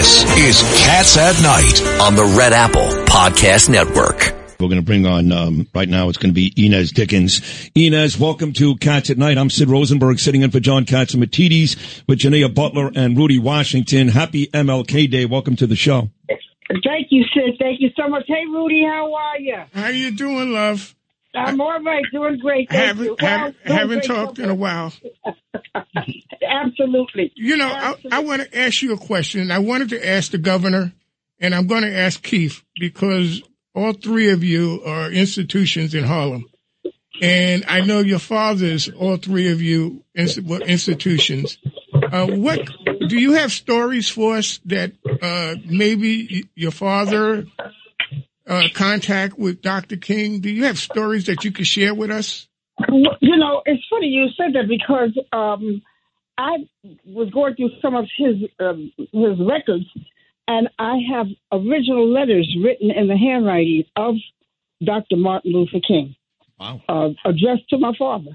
This is Cats at Night on the Red Apple Podcast Network. We're going to bring on, um, right now, it's going to be Inez Dickens. Inez, welcome to Cats at Night. I'm Sid Rosenberg sitting in for John Catsimatidis with Jania Butler and Rudy Washington. Happy MLK Day. Welcome to the show. Thank you, Sid. Thank you so much. Hey, Rudy, how are you? How are you doing, love? I'm all right, doing great. Thank haven't you. haven't, Well, haven't doing talked great. in a while. Absolutely. You know, I, I want to ask you a question. I wanted to ask the governor, and I'm going to ask Keith because all three of you are institutions in Harlem, and I know your fathers, all three of you, were institutions. Uh, what do you have stories for us that uh, maybe your father uh, contact with Dr. King? Do you have stories that you could share with us? You know, it's funny you said that because um, I was going through some of his um, his records, and I have original letters written in the handwriting of Dr. Martin Luther King. Wow. uh, addressed to my father.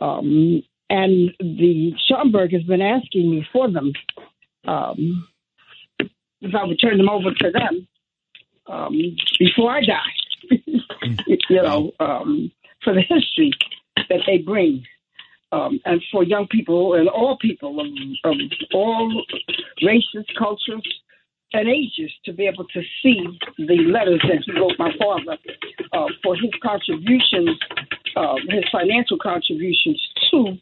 Um, and the Schomburg has been asking me for them um, if I would turn them over to them um, before I die. you know, um, for the history that they bring. Um, and for young people and all people of, of all races, cultures, and ages to be able to see the letters that he wrote my father uh, for his contributions, uh, his financial contributions to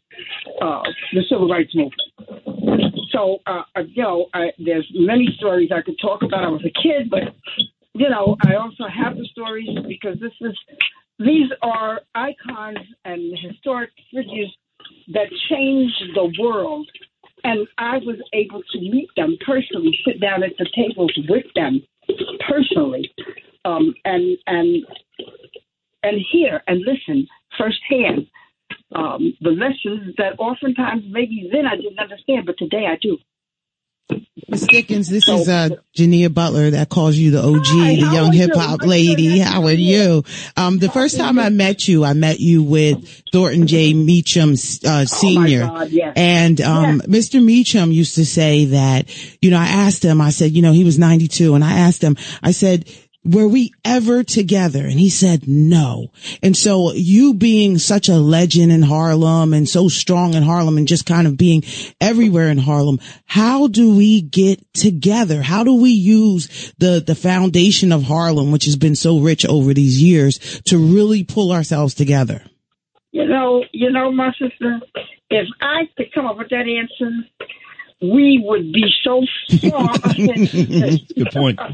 uh, the civil rights movement. So, uh, you know, I, there's many stories I could talk about. I was a kid, but you know, I also have the stories because this is these are icons and historic figures that changed the world and I was able to meet them personally, sit down at the tables with them personally, um, and and and hear and listen firsthand um, the lessons that oftentimes maybe then I didn't understand, but today I do. Miss Dickens, this is uh Jania Butler that calls you the OG, Hi, the young hip hop lady. How are you? Um, the first time I met you, I met you with Thornton J. Meacham, uh, Senior. Oh God, yes. And, um, Mr. Meacham used to say that, you know, I asked him, I said, you know, he was 92 and I asked him, I said, were we ever together? And he said no. And so you being such a legend in Harlem and so strong in Harlem and just kind of being everywhere in Harlem, how do we get together? How do we use the, the foundation of Harlem, which has been so rich over these years to really pull ourselves together? You know, you know, my sister, if I could come up with that answer, we would be so strong. Good point.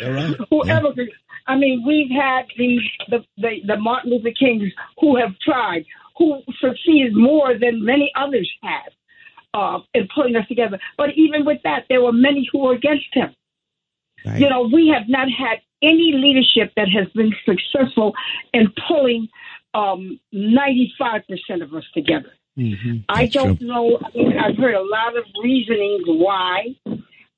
Right. Whoever could. I mean, we've had the, the the the Martin Luther Kings who have tried, who succeeded more than many others have uh, in pulling us together. But even with that, there were many who were against him. Right. You know, we have not had any leadership that has been successful in pulling um, 95% of us together. I don't know. I mean, I've heard a lot of reasonings why.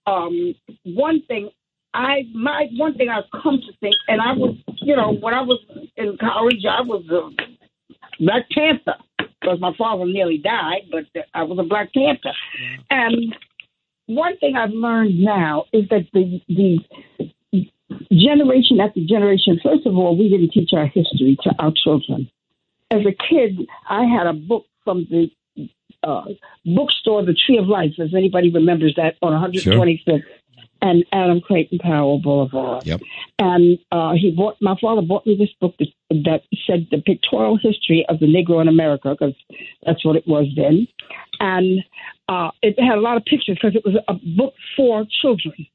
Um, one thing, I my one thing I've come to think, and I was, you know, when I was in college, I was a Black Panther because my father nearly died, but I was a Black Panther. And one thing I've learned now is that the the generation after generation, first of all, we didn't teach our history to our children. As a kid, I had a book from the uh, bookstore, The Tree of Life, if anybody remembers that, on 126th and Adam Clayton Powell Boulevard. Yep. And uh, he bought my father bought me this book that, that said the pictorial history of the Negro in America because that's what it was then, and uh, it had a lot of pictures because it was a book for children.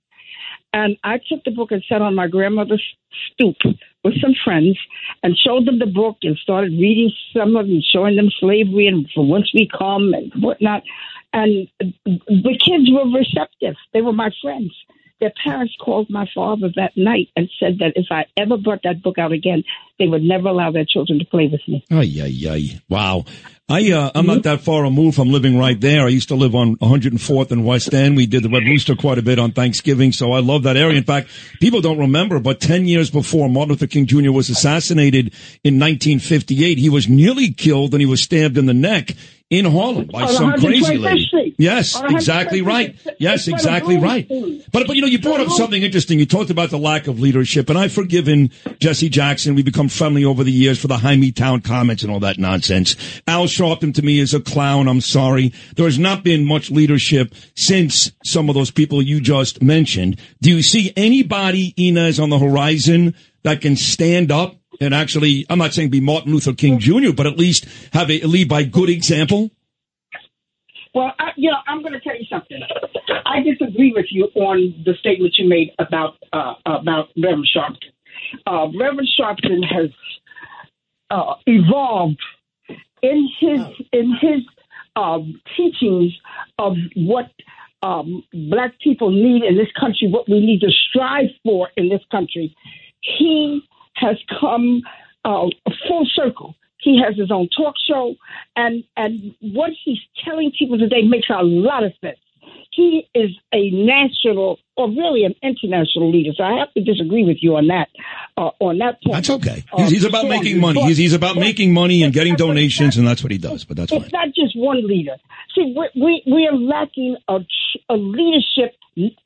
And I took the book and sat on my grandmother's stoop with some friends and showed them the book and started reading some of them, showing them slavery and from whence we come and whatnot. And the kids were receptive. They were my friends. Their parents called my father that night and said that if I ever brought that book out again, they would never allow their children to play with me. Ay, ay, ay. Wow. I, uh, I'm not that far removed from living right there. I used to live on 104th and West End. We did the Red Rooster quite a bit on Thanksgiving, so I love that area. In fact, people don't remember, but 10 years before Martin Luther King Jr. was assassinated in 1958, he was nearly killed and he was stabbed in the neck in Harlem by some crazy lady. Street. Yes, exactly right. Yes, exactly right. But but you know, you brought up something interesting. You talked about the lack of leadership, and I've forgiven Jesse Jackson. We've become friendly over the years for the Hymietown comments and all that nonsense. Al Sharpton to me is a clown. I'm sorry. There has not been much leadership since some of those people you just mentioned. Do you see anybody, Inez, on the horizon that can stand up and actually, I'm not saying be Martin Luther King Jr., but at least have a lead by good example? Well, I, you know, I'm going to tell you something. I disagree with you on the statement you made about uh, about Reverend Sharpton. Uh, Reverend Sharpton has uh, evolved in his in his um, teachings of what um, black people need in this country, what we need to strive for in this country. He has come uh, full circle. He has his own talk show, and and what he's telling people today makes a lot of sense. He is a national or really an international leader. So I have to disagree with you on that. Uh, on that point, That's okay. Uh, He's, he's about making money. but- He's, he's about but- making money and getting donations, and that's what he does. But that's fine. it's not just one leader. See, we we, we are lacking a, a leadership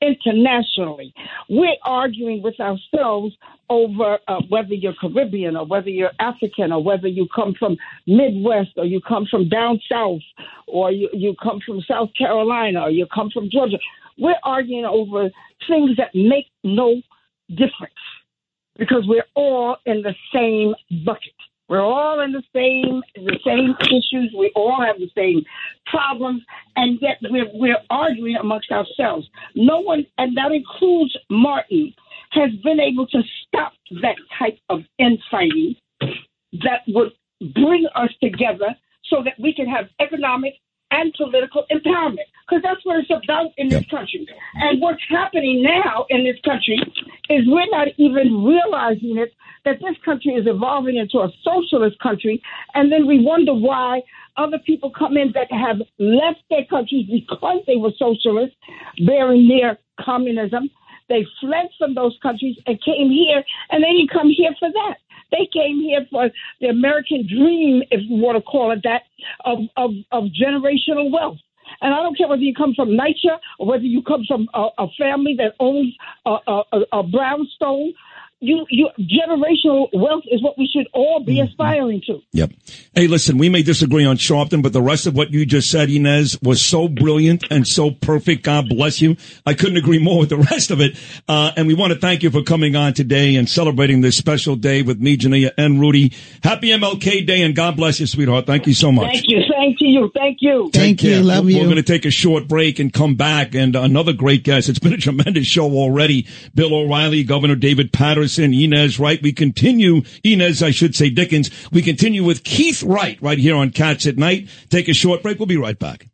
internationally. We're arguing with ourselves over uh, whether you're Caribbean or whether you're African or whether you come from Midwest or you come from down south or you, you come from South Carolina or you come from Georgia. We're arguing over things that make no difference because we're all in the same bucket. We're all in the same the same issues. We all have the same problems, and yet we're we're arguing amongst ourselves. No one, and that includes Martin, has been able to stop that type of infighting that would bring us together so that we can have economic and political empowerment. Because that's what it's about in this country. And what's happening now in this country is we're not even realizing it that this country is evolving into a socialist country. And then we wonder why other people come in that have left their countries because they were socialists, bearing near communism. They fled from those countries and came here, and they didn't come here for that. They came here for the American dream, if you want to call it that, of, of, of generational wealth. And I don't care whether you come from NYCHA or whether you come from a, a family that owns a, a, a- a brownstone. You, you, generational wealth is what we should all be aspiring to. Yep. Hey, listen, we may disagree on Sharpton, but the rest of what you just said, Inez, was so brilliant and so perfect. God bless you. I couldn't agree more with the rest of it. Uh, and we want to thank you for coming on today and celebrating this special day with me, Jania, and Rudy. Happy MLK Day and God bless you, sweetheart. Thank you so much. Thank you. Thank you. Thank you. Thank you. Love We're- you. We're going to take a short break and come back. And another great guest. It's been a tremendous show already. Bill O'Reilly, Governor David Paterson, Inez Wright. We continue, Inez, I should say Dickens. We continue with Keith Wright right here on Cats at Night. Take a short break. We'll be right back.